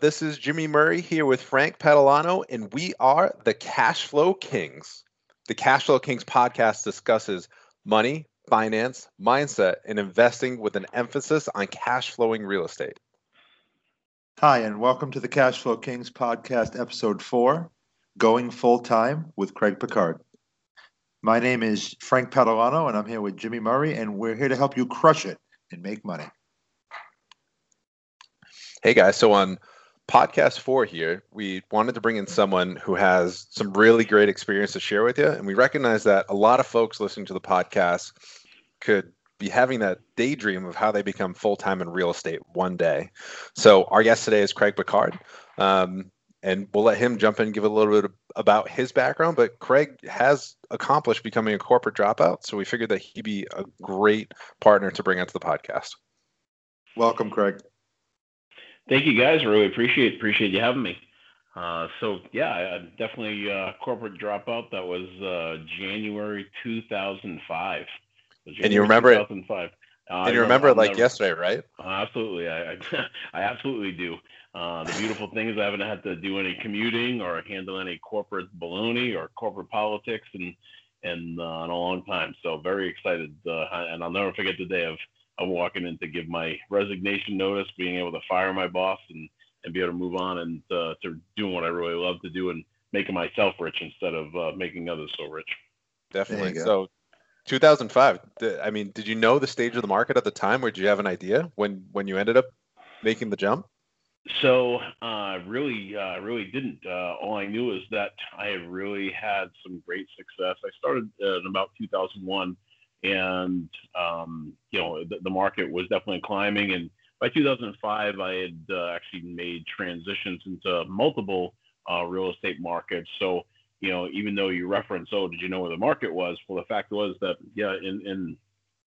What up? What up? This is Jimmy Murray here with Frank Padalano, and we are the Cash Flow Kings. The Cash Flow Kings podcast discusses money, finance, mindset, and investing with an emphasis on cash flowing real estate. Hi, and welcome to the Cash Flow Kings podcast, episode four Going Full Time with Craig Picard. My name is Frank Padalano, and I'm here with Jimmy Murray, and we're here to help you crush it and make money. Hey guys, so on podcast four here, we wanted to bring in someone who has some really great experience to share with you. And we recognize that a lot of folks listening to the podcast could be having that daydream of how they become full time in real estate one day. So our guest today is Craig Picard. Um, and we'll let him jump in and give a little bit about his background. But Craig has accomplished becoming a corporate dropout. So we figured that he'd be a great partner to bring onto the podcast. Welcome, Craig. Thank you, guys. Really appreciate appreciate you having me. Uh, so yeah, definitely uh, corporate dropout. That was uh, January 2005. January and you remember 2005. it? Uh, and you remember it like never, yesterday, right? absolutely, I, I, I absolutely do. Uh, the beautiful thing is I haven't had to do any commuting or handle any corporate baloney or corporate politics in in, uh, in a long time. So very excited, uh, and I'll never forget the day of of walking in to give my resignation notice, being able to fire my boss, and and be able to move on and uh, to doing what I really love to do and making myself rich instead of uh, making others so rich. Definitely. So 2005. I mean, did you know the stage of the market at the time, or did you have an idea when when you ended up making the jump? So uh, really, uh, really didn't. Uh, all I knew is that I really had some great success. I started in about 2001, and um, you know the, the, market was definitely climbing. And by 2005, I had uh, actually made transitions into multiple uh, real estate markets. So you know, even though you reference, oh, did you know where the market was? Well, the fact was that yeah, in in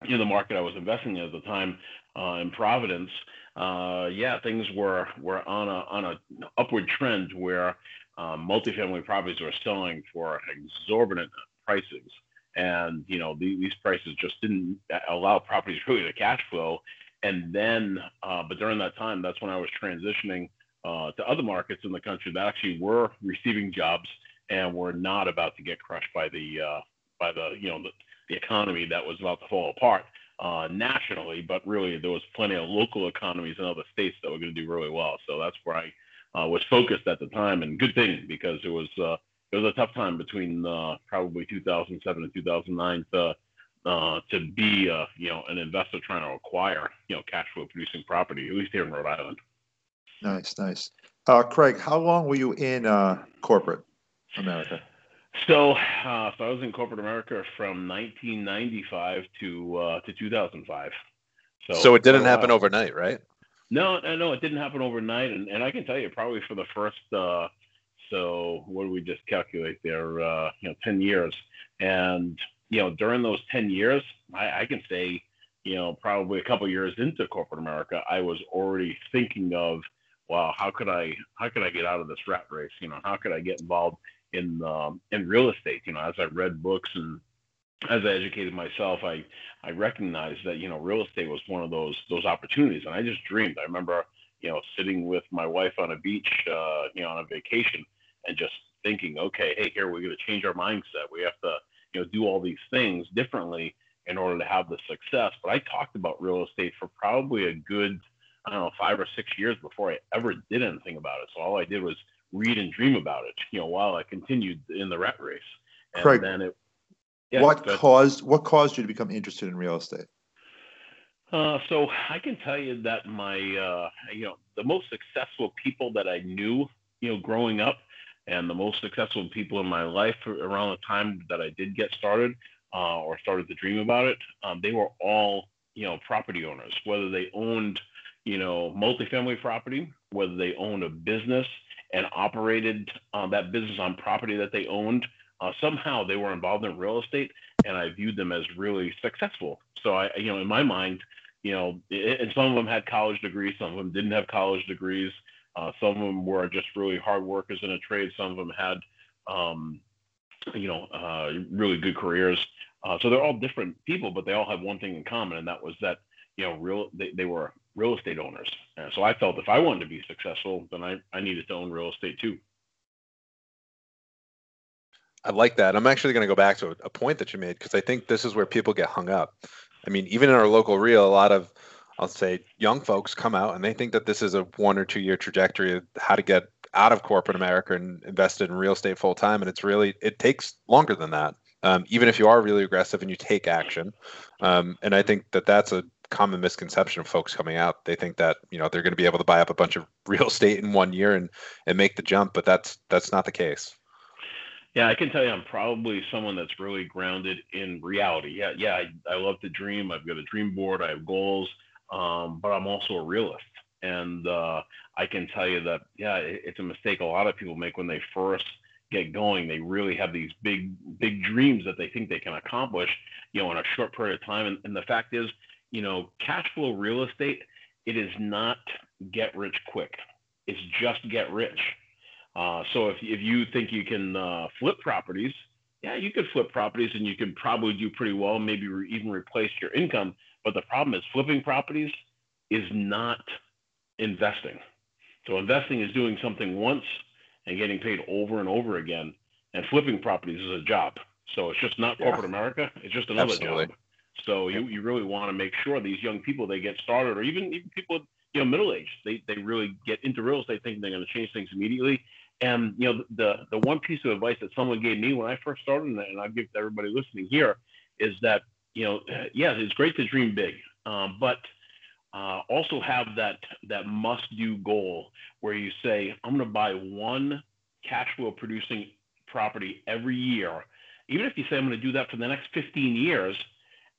in the market I was investing in at the time uh, in Providence, uh, yeah, things were were on a on a upward trend where um, multifamily properties were selling for exorbitant prices, and you know the, these prices just didn't allow properties really to cash flow. And then, uh, but during that time, that's when I was transitioning uh, to other markets in the country that actually were receiving jobs and were not about to get crushed by the uh, by the you know the, the economy that was about to fall apart uh, nationally, but really there was plenty of local economies in other states that were going to do really well. So that's where I uh, was focused at the time, and good thing because it was uh, it was a tough time between uh, probably 2007 and 2009 to uh, to be uh, you know an investor trying to acquire you know cash flow producing property, at least here in Rhode Island. Nice, nice. Craig, how long were you in corporate America? So, uh, so I was in corporate America from 1995 to uh, to 2005. So, so it didn't happen overnight, right? No, no, it didn't happen overnight, and, and I can tell you probably for the first. So what do we just calculate there? Uh, you know, 10 years, and you know during those 10 years, I, I can say, you know, probably a couple years into corporate America, I was already thinking of, wow, how could I how could I get out of this rat race? You know, how could I get involved in um, in real estate. You know, as I read books and as I educated myself, I I recognized that you know real estate was one of those those opportunities, and I just dreamed. I remember you know sitting with my wife on a beach, uh, you know, on a vacation, and just thinking, okay, hey, here we're going to change our mindset. We have to you know do all these things differently in order to have the success. But I talked about real estate for probably a good I don't know five or six years before I ever did anything about it. So all I did was read and dream about it, you know, while I continued in the rat race. And Craig, then it, yeah, what caused what caused you to become interested in real estate? Uh, so I can tell you that my, uh, you know, the most successful people that I knew, you know, growing up, and the most successful people in my life around the time that I did get started uh, or started to dream about it, um, they were all, you know, property owners, whether they owned, you know, multifamily property, whether they owned a business, and operated uh, that business on property that they owned. Uh, somehow they were involved in real estate, and I viewed them as really successful. So I, you know, in my mind, you know, it, and some of them had college degrees, some of them didn't have college degrees. Uh, some of them were just really hard workers in a trade. Some of them had, um, you know, uh, really good careers. Uh, so they're all different people, but they all have one thing in common, and that was that you know, real they, they were real estate owners. And so I felt if I wanted to be successful, then I, I needed to own real estate too. I like that. I'm actually going to go back to a point that you made because I think this is where people get hung up. I mean, even in our local real, a lot of I'll say young folks come out and they think that this is a one or two year trajectory of how to get out of corporate America and invested in real estate full time. And it's really, it takes longer than that. Um, even if you are really aggressive and you take action. Um, and I think that that's a common misconception of folks coming out. They think that, you know, they're going to be able to buy up a bunch of real estate in one year and, and make the jump, but that's, that's not the case. Yeah, I can tell you, I'm probably someone that's really grounded in reality. Yeah, yeah, I, I love to dream. I've got a dream board. I have goals um, but I'm also a realist. And uh, I can tell you that, yeah, it, it's a mistake a lot of people make when they first get going. They really have these big, big dreams that they think they can accomplish, you know, in a short period of time. And, and the fact is, you know, cash flow real estate, it is not get rich quick. It's just get rich. Uh, so if, if you think you can uh, flip properties, yeah, you could flip properties and you could probably do pretty well, maybe re- even replace your income. But the problem is flipping properties is not investing. So investing is doing something once and getting paid over and over again. And flipping properties is a job. So it's just not corporate yeah. America. It's just another Absolutely. job. So you, you really want to make sure these young people they get started, or even even people you know middle age, they they really get into real estate thinking they're going to change things immediately. And you know the the one piece of advice that someone gave me when I first started, and I give to everybody listening here, is that you know, yes, it's great to dream big, um, but uh, also have that that must-do goal where you say, I'm going to buy one cash flow producing property every year, even if you say I'm going to do that for the next 15 years,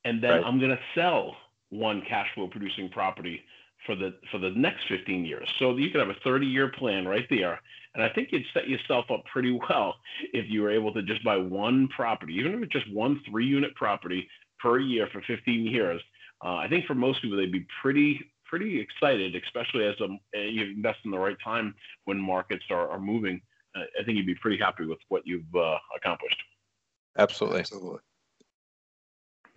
and then right. I'm going to sell one cash flow producing property for the for the next 15 years. So you could have a 30 year plan right there. And I think you'd set yourself up pretty well if you were able to just buy one property, even if it's just one three unit property per year for 15 years. Uh, I think for most people, they'd be pretty pretty excited, especially as a, um, you invest in the right time when markets are, are moving. Uh, I think you'd be pretty happy with what you've uh, accomplished. Absolutely. Absolutely.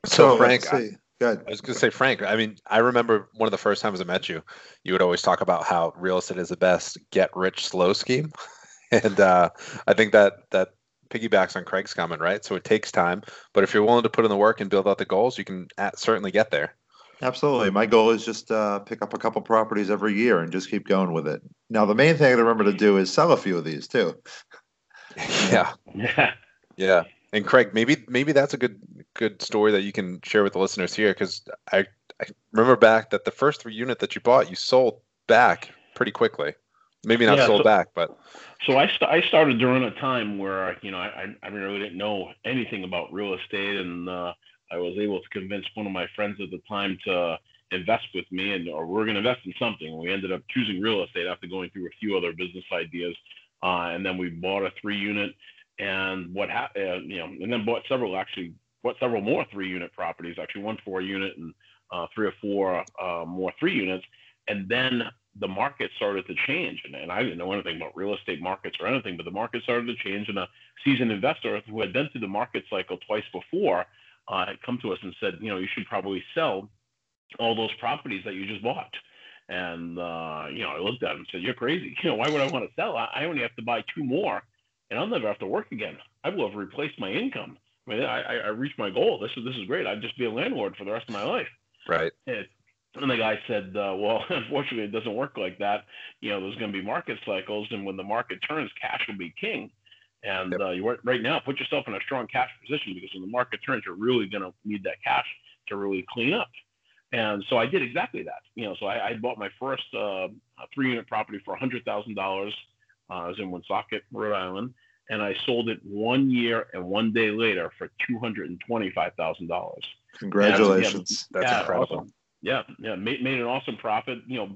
So, so Frank, I, Good. I was going to say, Frank. I mean, I remember one of the first times I met you. You would always talk about how real estate is the best get rich slow scheme, and uh, I think that that piggybacks on Craig's comment, right? So it takes time, but if you're willing to put in the work and build out the goals, you can at, certainly get there. Absolutely. My goal is just uh, pick up a couple properties every year and just keep going with it. Now, the main thing to remember to do is sell a few of these too. yeah. Yeah. Yeah. And Craig, maybe maybe that's a good good story that you can share with the listeners here because I, I remember back that the first three unit that you bought, you sold back pretty quickly. Maybe not yeah, sold so, back, but so I, st- I started during a time where you know I, I really didn't know anything about real estate, and uh, I was able to convince one of my friends at the time to invest with me, and or we're going to invest in something. We ended up choosing real estate after going through a few other business ideas, uh, and then we bought a three unit, and what happened, uh, you know, and then bought several actually bought several more three unit properties, actually one four unit and uh, three or four uh, more three units, and then the market started to change. And, and I didn't know anything about real estate markets or anything, but the market started to change. And a seasoned investor who had been through the market cycle twice before uh, had come to us and said, you know, you should probably sell all those properties that you just bought. And, uh, you know, I looked at him and said, you're crazy. You know, why would I want to sell? I, I only have to buy two more and I'll never have to work again. I will have replaced my income. I mean, I, I reached my goal. This is, this is great. I'd just be a landlord for the rest of my life. Right. And and the guy said, uh, "Well, unfortunately, it doesn't work like that. You know, there's going to be market cycles, and when the market turns, cash will be king. And yep. uh, you right now put yourself in a strong cash position because when the market turns, you're really going to need that cash to really clean up. And so I did exactly that. You know, so I, I bought my first uh, three-unit property for hundred thousand dollars. Uh, I was in Woonsocket, Rhode Island, and I sold it one year and one day later for two hundred and twenty-five thousand dollars. Congratulations! Yeah, That's yeah, incredible. Awesome. Yeah, yeah, made, made an awesome profit. You know,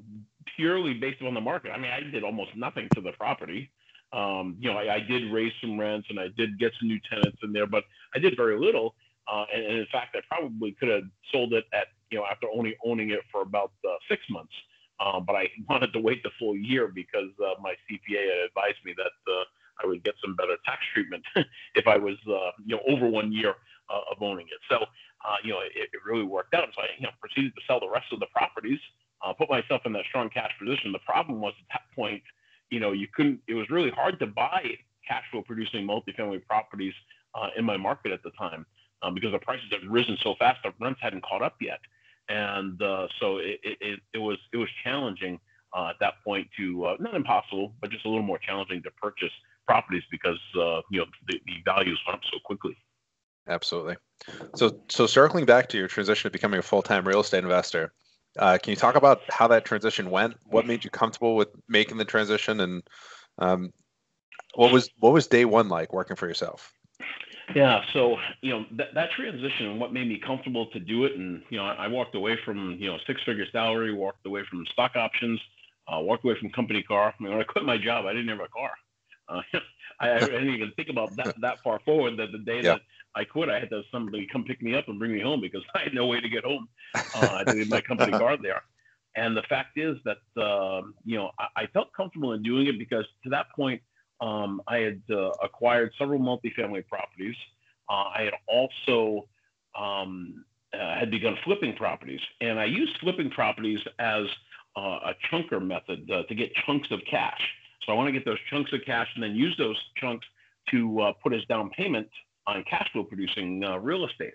purely based on the market. I mean, I did almost nothing to the property. Um, you know, I, I, did raise some rents and I did get some new tenants in there, but I did very little. Uh, and, and, in fact, I probably could have sold it at you know after only owning it for about uh, six months. Uh, but I wanted to wait the full year because uh, my CPA had advised me that uh, I would get some better tax treatment if I was uh, you know over one year of owning it. So uh, you know, it, it, really worked out. So I, you know, proceeded to sell the rest of the properties uh, put myself in that strong cash position. The problem was at that point, you know, you couldn't. It was really hard to buy cash flow producing multifamily properties uh, in my market at the time uh, because the prices had risen so fast, the rents hadn't caught up yet, and uh, so it, it, it, was it was challenging uh, at that point to not impossible, but just a little more challenging to purchase properties because you know the, the values went up so quickly. Absolutely. So so circling back to your transition to becoming a full time real estate investor. Uh, can you talk about how that transition went? What made you comfortable with making the transition, and um, what was what was day one like working for yourself? Yeah, so you know that, that transition and what made me comfortable to do it, and you know I, I walked away from you know six figure salary, walked away from stock options, uh, walked away from company car. I mean, when I quit my job, I didn't have a car. Uh, I, I, didn't even think about that that far forward. That the day yeah. that I quit, I had to have somebody come pick me up and bring me home because I had no way to get home. Uh, I didn't my company car there. And the fact is that uh, you know I, I, felt comfortable in doing it because to that point um, I had uh, acquired several multifamily properties. Uh, I had also um, uh, had begun flipping properties, and I used flipping properties as uh, a chunker method uh, to get chunks of cash. So I want to get those chunks of cash and then use those chunks to uh, put as down payment on cash flow producing uh, real estate.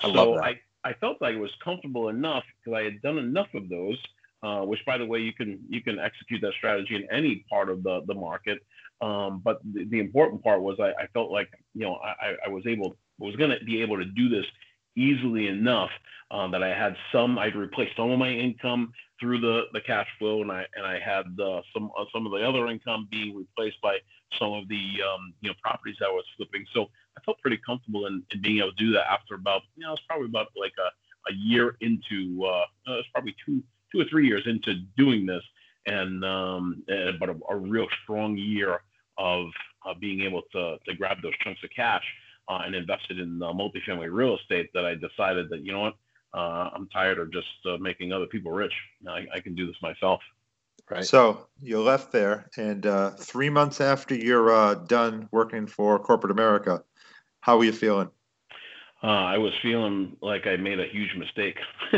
I so I, I felt like I was comfortable enough because I had done enough of those, uh, which by the way, you can you can execute that strategy in any part of the, the market. Um, but the, the, important part was I, I, felt like you know I, I was able was going to be able to do this easily enough um, that I had some I'd replace some of my income through the, the cash flow and I and I had uh, some uh, some of the other income being replaced by some of the um, you know properties I was flipping. So I felt pretty comfortable in, in being able to do that after about you know it's probably about like a, a year into uh, uh, it's probably two two or three years into doing this and um, uh, but a, a, real strong year of uh, being able to to grab those chunks of cash uh, and invest it in uh, multifamily real estate that I decided that you know what uh, I'm tired of just uh, making other people rich. I, I, can do this myself. Right. So you left there, and uh, three months after you're uh, done working for corporate America, how were you feeling? Uh, I was feeling like I made a huge mistake.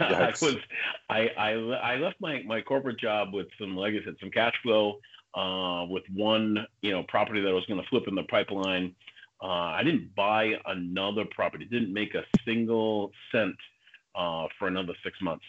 I was, I, I, I left my, my corporate job with some, like I said, some cash flow, uh, with one, you know, property that I was going to flip in the pipeline. Uh, I didn't buy another property. Didn't make a single cent uh, for another six months.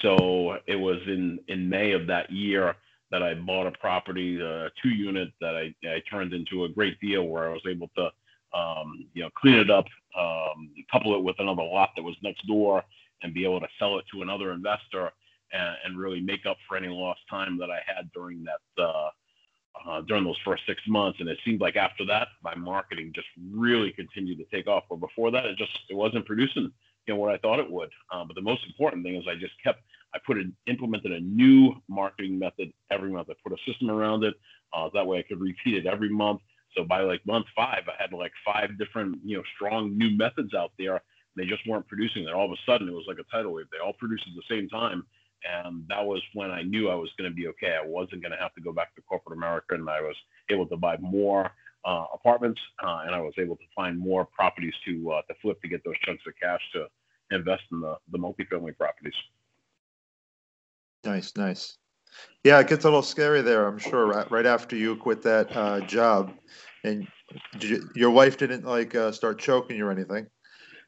So it was in in May of that year that I bought a property, a uh, two unit that I, I turned into a great deal where I was able to, um, you know, clean it up, um, couple it with another lot that was next door, and be able to sell it to another investor and, and really make up for any lost time that I had during that uh, uh, during those first six months. And it seemed like after that, my marketing just really continued to take off. But before that, it just it wasn't producing you know what I thought it would. Uh, but the most important thing is I just kept I put it implemented a new marketing method every month. I put a system around it. Uh, that way I could repeat it every month. So by like month five, I had like five different, you know, strong new methods out there. They just weren't producing that. All of a sudden, it was like a tidal wave. They all produced at the same time, and that was when I knew I was going to be okay. I wasn't going to have to go back to corporate America, and I was able to buy more uh, apartments, uh, and I was able to find more properties to uh, to flip to get those chunks of cash to invest in the the multifamily properties. Nice, nice. Yeah, it gets a little scary there. I'm sure right, right after you quit that uh, job, and you, your wife didn't like uh, start choking you or anything.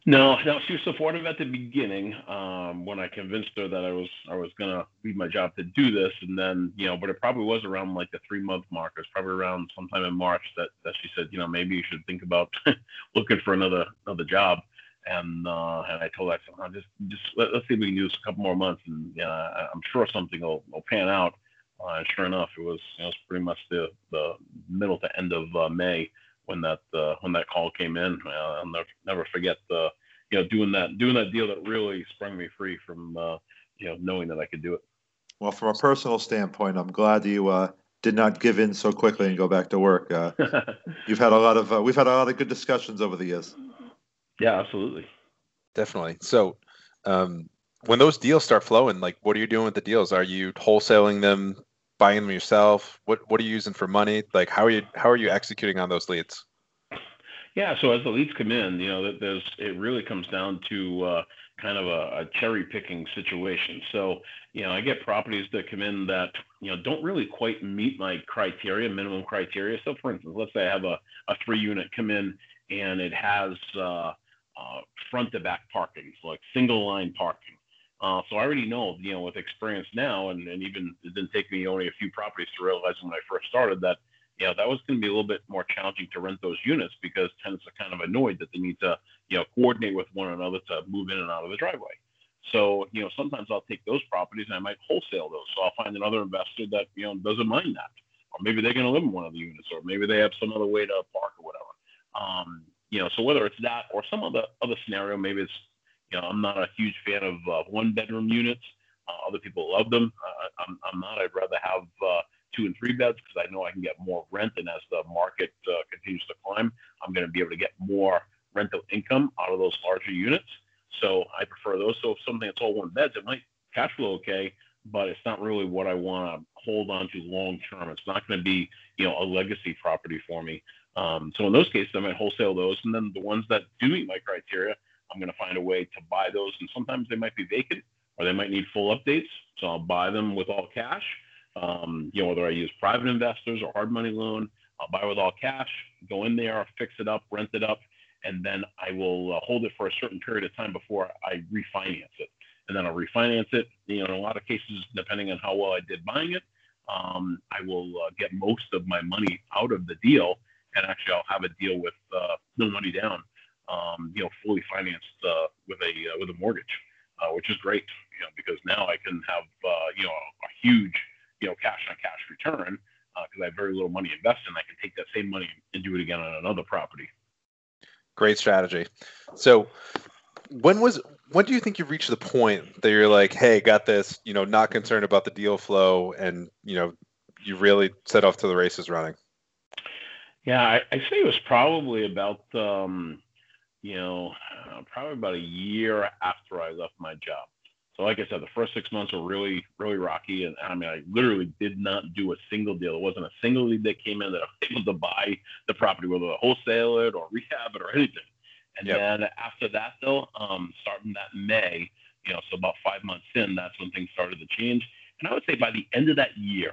No, no, she was supportive at the beginning um, when I convinced her that I was I was gonna leave my job to do this, and then you know, but it probably was around like the three month mark. It was probably around sometime in March that that she said, you know, maybe you should think about looking for another another job. And uh, and I told said, oh, just just let, us see if we can do this a couple more months, and you know, I, am sure something will, will pan out. Uh, and sure enough, it was you know, it was pretty much the the middle to end of uh, May when that uh, when that call came in. Uh, I'll never, never forget the you know doing that doing that deal that really sprung me free from uh, you know knowing that I could do it. Well, from a personal standpoint, I'm glad you uh, did not give in so quickly and go back to work. Uh, you've had a lot of uh, we've had a lot of good discussions over the years. Yeah, absolutely. Definitely. So, um, when those deals start flowing, like, what are you doing with the deals? Are you wholesaling them, buying them yourself? What What are you using for money? Like, how are you how are you executing on those leads? Yeah, so as the leads come in, you know, there's it really comes down to uh, kind of a, a cherry picking situation. So, you know, I get properties that come in that, you know, don't really quite meet my criteria, minimum criteria. So, for instance, let's say I have a, a three unit come in and it has uh, uh, front to back parking, so like single line parking. Uh, so I already know, you know, with experience now, and, and even it didn't take me only a few properties to realize when I first started that, you know, that was going to be a little bit more challenging to rent those units because tenants are kind of annoyed that they need to, you know, coordinate with one another to move in and out of the driveway. So, you know, sometimes I'll take those properties and I might wholesale those. So I'll find another investor that, you know, doesn't mind that. Or maybe they're going to live in one of the units, or maybe they have some other way to park or whatever. Um, you know, so whether it's that or some other other scenario, maybe it's, you know, I'm not a huge fan of uh, one bedroom units. Uh, other people love them. Uh, I'm, I'm not. I'd rather have uh, two and three beds because I know I can get more rent. And as the market uh, continues to climb, I'm going to be able to get more rental income out of those larger units. So I prefer those. So if something that's all one beds, it might cash flow okay, but it's not really what I want to hold on to long term. It's not going to be, you know, a legacy property for me. Um, so in those cases, I might wholesale those, and then the ones that do meet my criteria, I'm going to find a way to buy those. And sometimes they might be vacant, or they might need full updates. So I'll buy them with all cash. Um, you know, whether I use private investors or hard money loan, I'll buy with all cash, go in there, fix it up, rent it up, and then I will uh, hold it for a certain period of time before I refinance it. And then I'll refinance it. You know, in a lot of cases, depending on how well I did buying it, um, I will uh, get most of my money out of the deal and actually I'll have a deal with uh, no money down, um, you know, fully financed uh, with a uh, with a mortgage, uh, which is great, you know, because now I can have uh, you know a, huge you know cash on cash return because uh, I have very little money invested, and I can take that same money and do it again on another property. Great strategy. So, when was when do you think you reached the point that you're like, hey, got this, you know, not concerned about the deal flow, and you know, you really set off to the races running? Yeah, I, I say it was probably about um, you know uh, probably about a year after I left my job. So like I said, the first six months were really really rocky, and I mean I literally did not do a single deal. There wasn't a single lead that came in that I was able to buy the property, whether to wholesale it or rehab it or anything. And yep. then after that, though, um, starting that May, you know, so about five months in, that's when things started to change. And I would say by the end of that year,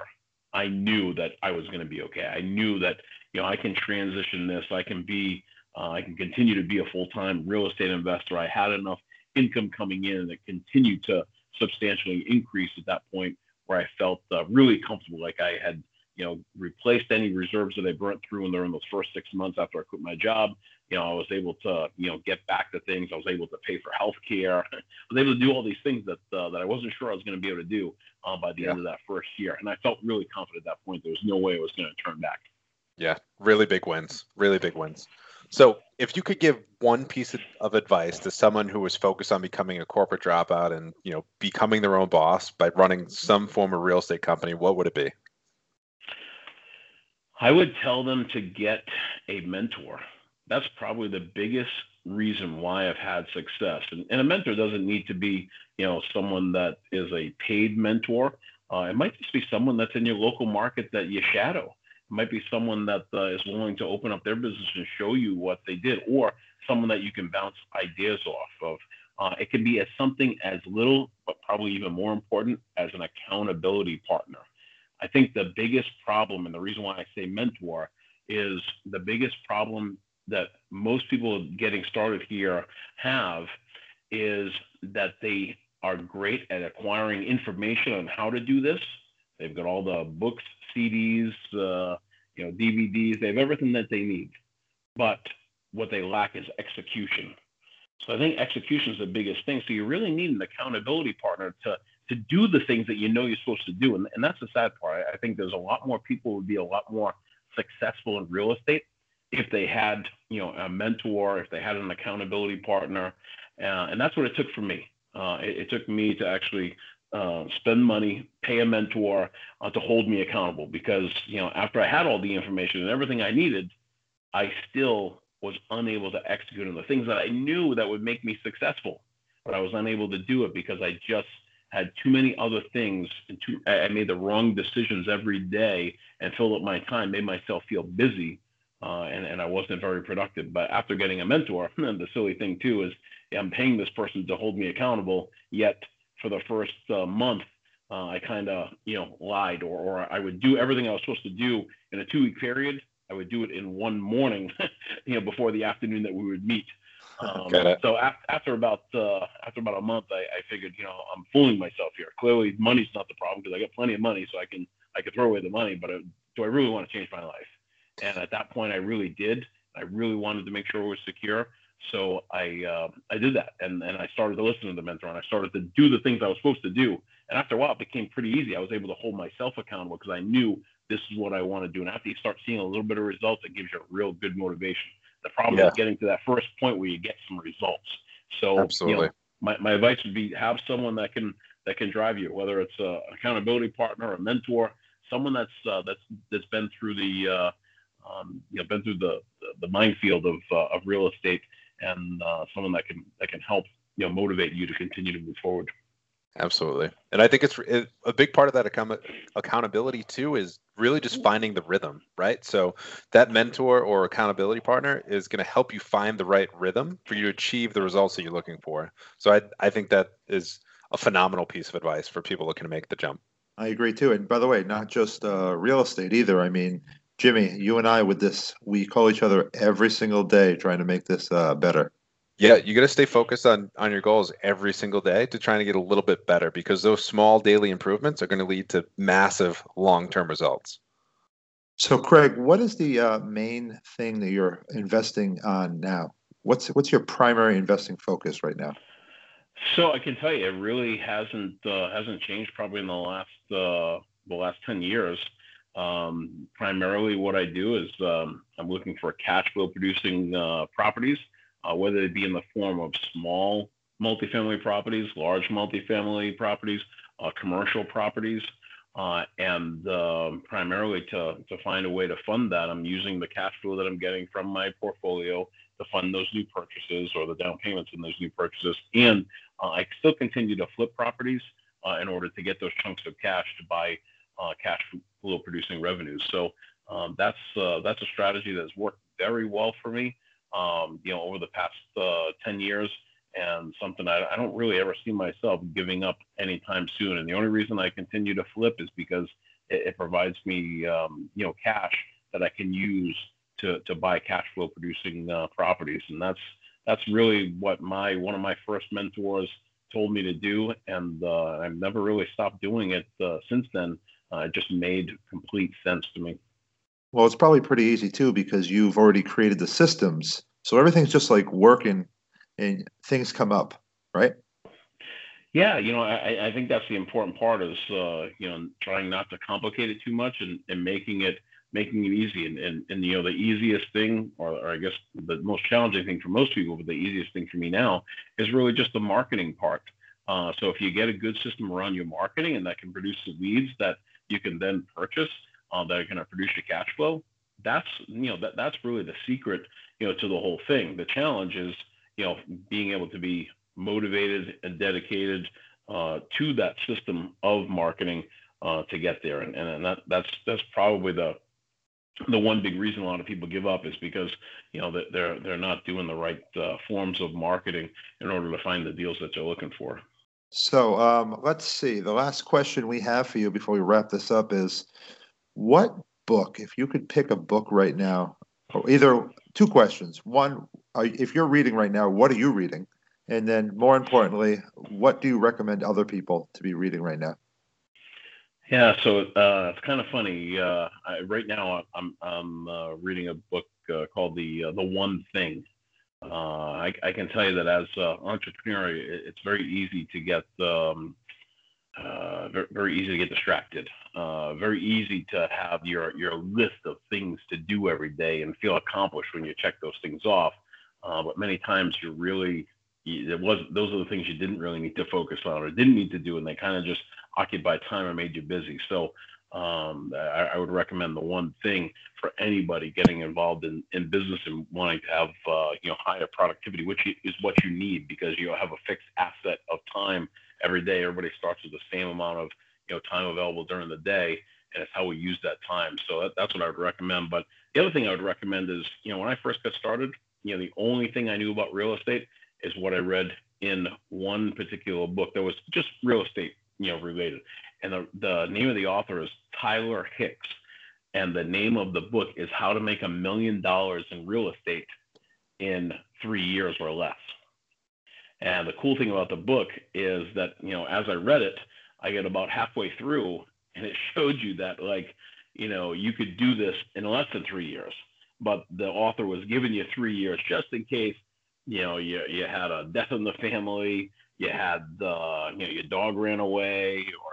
I knew that I was going to be okay. I knew that you know I can transition this. I can be uh, I can continue to be a full-time real estate investor. I had enough income coming in that continued to substantially increase at that point where I felt uh, really comfortable, like I had you know replaced any reserves that I burnt through in during those first six months after I quit my job. You know, I was able to you know get back to things. I was able to pay for health care. I was able to do all these things that uh, that I wasn't sure I was going to be able to do uh, by the yeah. end of that first year. And I felt really confident at that point. There was no way I was going to turn back. Yeah, really big wins. Really big wins. So, if you could give one piece of advice to someone who was focused on becoming a corporate dropout and you know becoming their own boss by running some form of real estate company, what would it be? I would tell them to get a mentor. That's probably the biggest reason why I've had success. And, and a mentor doesn't need to be, you know, someone that is a paid mentor. Uh, it might just be someone that's in your local market that you shadow. Might be someone that uh, is willing to open up their business and show you what they did, or someone that you can bounce ideas off of. Uh, it can be as something as little, but probably even more important, as an accountability partner. I think the biggest problem, and the reason why I say mentor, is the biggest problem that most people getting started here have is that they are great at acquiring information on how to do this. They've got all the books, CDs, uh, you know, DVDs. They have everything that they need, but what they lack is execution. So I think execution is the biggest thing. So you really need an accountability partner to to do the things that you know you're supposed to do, and, and that's the sad part. I think there's a lot more people would be a lot more successful in real estate if they had you know a mentor, if they had an accountability partner, uh, and that's what it took for me. Uh, it, it, took me to actually uh, spend money, pay a mentor uh, to hold me accountable because you know after I had all the information and everything I needed, I still was unable to execute on the things that I knew that would make me successful, but I was unable to do it because I just had too many other things and too, I made the wrong decisions every day and filled up my time, made myself feel busy uh, and and I wasn't very productive. But after getting a mentor, and the silly thing too is I'm paying this person to hold me accountable. Yet for the first uh, month, uh, I kind of you know lied, or or I would do everything I was supposed to do in a two week period. I would do it in one morning, you know, before the afternoon that we would meet. Um, so after, after about uh, after about a month, I, I figured, you know, I'm fooling myself here. Clearly, money's not the problem because I got plenty of money, so I can I can throw away the money. But do I really want to change my life? And at that point, I really did. I really wanted to make sure it was secure. So I uh, I did that, and and I started to listen to the mentor, and I started to do the things I was supposed to do. And after a while, it became pretty easy. I was able to hold myself accountable because I knew this is what I want to do. And after you start seeing a little bit of results, it gives you a real good motivation. The problem yeah. is getting to that first point where you get some results. So absolutely. You know, my, my advice would be have someone that can that can drive you, whether it's an accountability partner, a mentor, someone that's uh, that's that's been through the uh, um, you know been through the the, the minefield of uh, of real estate, and uh, someone that can that can help you know motivate you to continue to move forward. Absolutely. And I think it's it, a big part of that account- accountability too is really just finding the rhythm, right? So that mentor or accountability partner is going to help you find the right rhythm for you to achieve the results that you're looking for. So I I think that is a phenomenal piece of advice for people looking to make the jump. I agree too. And by the way, not just uh, real estate either. I mean, Jimmy, you and I with this, we call each other every single day trying to make this uh, better. Yeah, you got to stay focused on on your goals every single day to trying to get a little bit better because those small daily improvements are going to lead to massive long-term results. So, Craig, what is the uh, main thing that you're investing on now? What's what's your primary investing focus right now? So I can tell you, it really hasn't uh, hasn't changed probably in the last uh, the last ten years. Um, primarily, what I do is um, I'm looking for cash flow producing uh, properties uh, whether it be in the form of small multifamily properties, large multifamily properties, uh, commercial properties, uh, and um, primarily to, to find a way to fund that, I'm using the cash flow that I'm getting from my portfolio to fund those new purchases or the down payments in those new purchases. And uh, I still continue to flip properties uh, in order to get those chunks of cash to buy cash flow producing revenues. So um, that's that's a strategy that's worked very well for me um, you know, over the past uh, 10 years and something I, I, don't really ever see myself giving up anytime soon. And the only reason I continue to flip is because it, it provides me, um, you know, cash that I can use to, to buy cash flow producing uh, properties. And that's, that's really what my, one of my first mentors told me to do. And uh, I've never really stopped doing it uh, since then. Uh, it just made complete sense to me. Well, it's probably pretty easy too because you've already created the systems. So everything's just like working and things come up, right? Yeah, you know, I, I think that's the important part is, uh, you know, trying not to complicate it too much and, and making it making it easy. And, and, and you know, the easiest thing, or, or I guess the most challenging thing for most people, but the easiest thing for me now is really just the marketing part. Uh, so if you get a good system around your marketing and that can produce the leads that you can then purchase, uh, that are going to produce your cash flow. That's you know that that's really the secret you know to the whole thing. The challenge is you know being able to be motivated and dedicated uh, to that system of marketing uh, to get there, and and that that's that's probably the the one big reason a lot of people give up is because you know they're they're not doing the right uh, forms of marketing in order to find the deals that they're looking for. So um, let's see. The last question we have for you before we wrap this up is what book, if you could pick a book right now, or either two questions. One, if you're reading right now, what are you reading? And then, more importantly, what do you recommend other people to be reading right now? Yeah, so uh, it's kind of funny. Uh, I, right now, I'm I'm uh, reading a book uh, called the uh, the One Thing. Uh, I, I, can tell you that as an entrepreneur, it's very easy to get um, uh, very, very easy to get distracted. Uh, very easy to have your your list of things to do every day and feel accomplished when you check those things off. Uh, but many times you're really it was those are the things you didn't really need to focus on or didn't need to do, and they kind of just occupied time or made you busy. So um, I, I, would recommend the one thing for anybody getting involved in, in business and wanting to have uh, you know higher productivity, which is what you need because you have a fixed asset of time every day. Everybody starts with the same amount of you know time available during the day, and it's how we use that time. So that, that's what I would recommend. But the other thing I would recommend is, you know, when I first got started, you know, the only thing I knew about real estate is what I read in one particular book that was just real estate, you know, related. And the, the name of the author is Tyler Hicks. And the name of the book is How to Make a Million Dollars in Real Estate in Three Years or Less. And the cool thing about the book is that, you know, as I read it, I get about halfway through and it showed you that, like, you know, you could do this in less than three years. But the author was giving you three years just in case you know, you you had a death in the family, you had the you know your dog ran away, or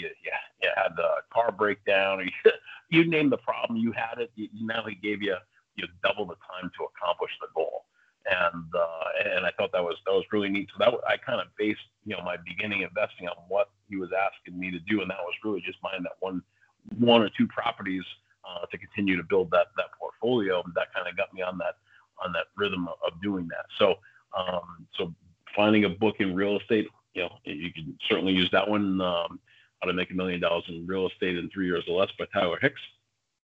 you, you, you had the car breakdown, or you, you name the problem, you had it. You, now he gave you you double the time to accomplish the goal, and uh, and I thought that was that was really neat. So that I kind of based you know my beginning investing on what he was asking me to do, and that was really just buying that one one or two properties uh, to continue to build that that portfolio. And that kind of got me on that on that rhythm of doing that. So, um, so finding a book in real estate, you know, you can certainly use that one. Um, How to Make a Million Dollars in Real Estate in Three Years or Less by Tyler Hicks.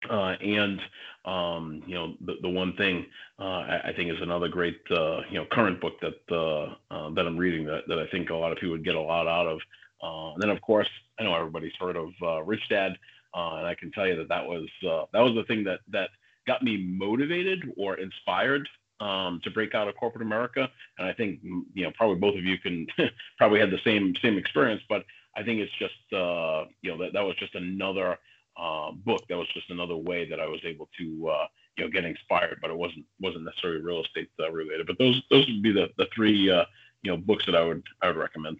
Uh, and um, you know the, the one thing uh, I, I, think is another great uh, you know current book that uh, uh, that I'm reading that, that I think a lot of people would get a lot out of. Uh, and then of course I know everybody's heard of Rich Dad, and I can tell you that that was that was the thing that that got me motivated or inspired um, to break out of corporate America. And I think you know probably both of you can probably had the same same experience, but I think it's just uh, you know that that was just another uh, book. That was just another way that I was able to uh, you know get inspired, but it wasn't wasn't necessarily real estate uh, related. But those those would be the the three uh, you know books that I would I would recommend.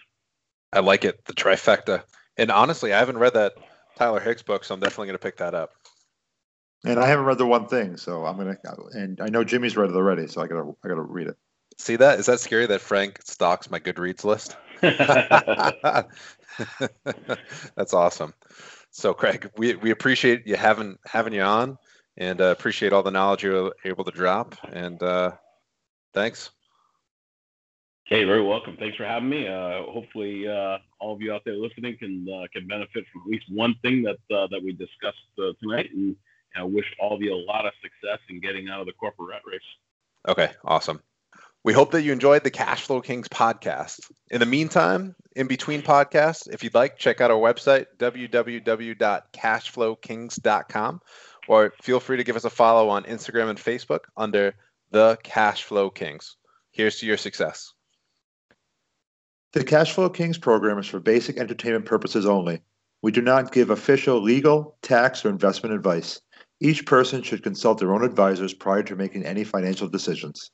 I like it, the trifecta. And honestly, I haven't read that Tyler Hicks book, so I'm definitely going to pick that up. And I haven't read the one thing, so I'm gonna. And I know Jimmy's read it already, so I gotta. I gotta read it. See that? Is that scary that Frank stalks my Goodreads list? That's awesome. So, Craig, we, we appreciate you having having you on, and uh, appreciate all the knowledge you're able to drop. And uh, thanks. Hey, very welcome. Thanks for having me. Uh, hopefully, uh, all of you out there listening can uh, can benefit from at least one thing that uh, that we discussed uh, tonight. And I wish all of you a lot of success in getting out of the corporate rat race. Okay, awesome. We hope that you enjoyed the Cashflow Kings podcast. In the meantime, in between podcasts, if you'd like, check out our website, www.cashflowkings.com, or feel free to give us a follow on Instagram and Facebook under the Cashflow Kings. Here's to your success. The Cashflow Kings program is for basic entertainment purposes only. We do not give official legal, tax, or investment advice. Each person should consult their own advisors prior to making any financial decisions.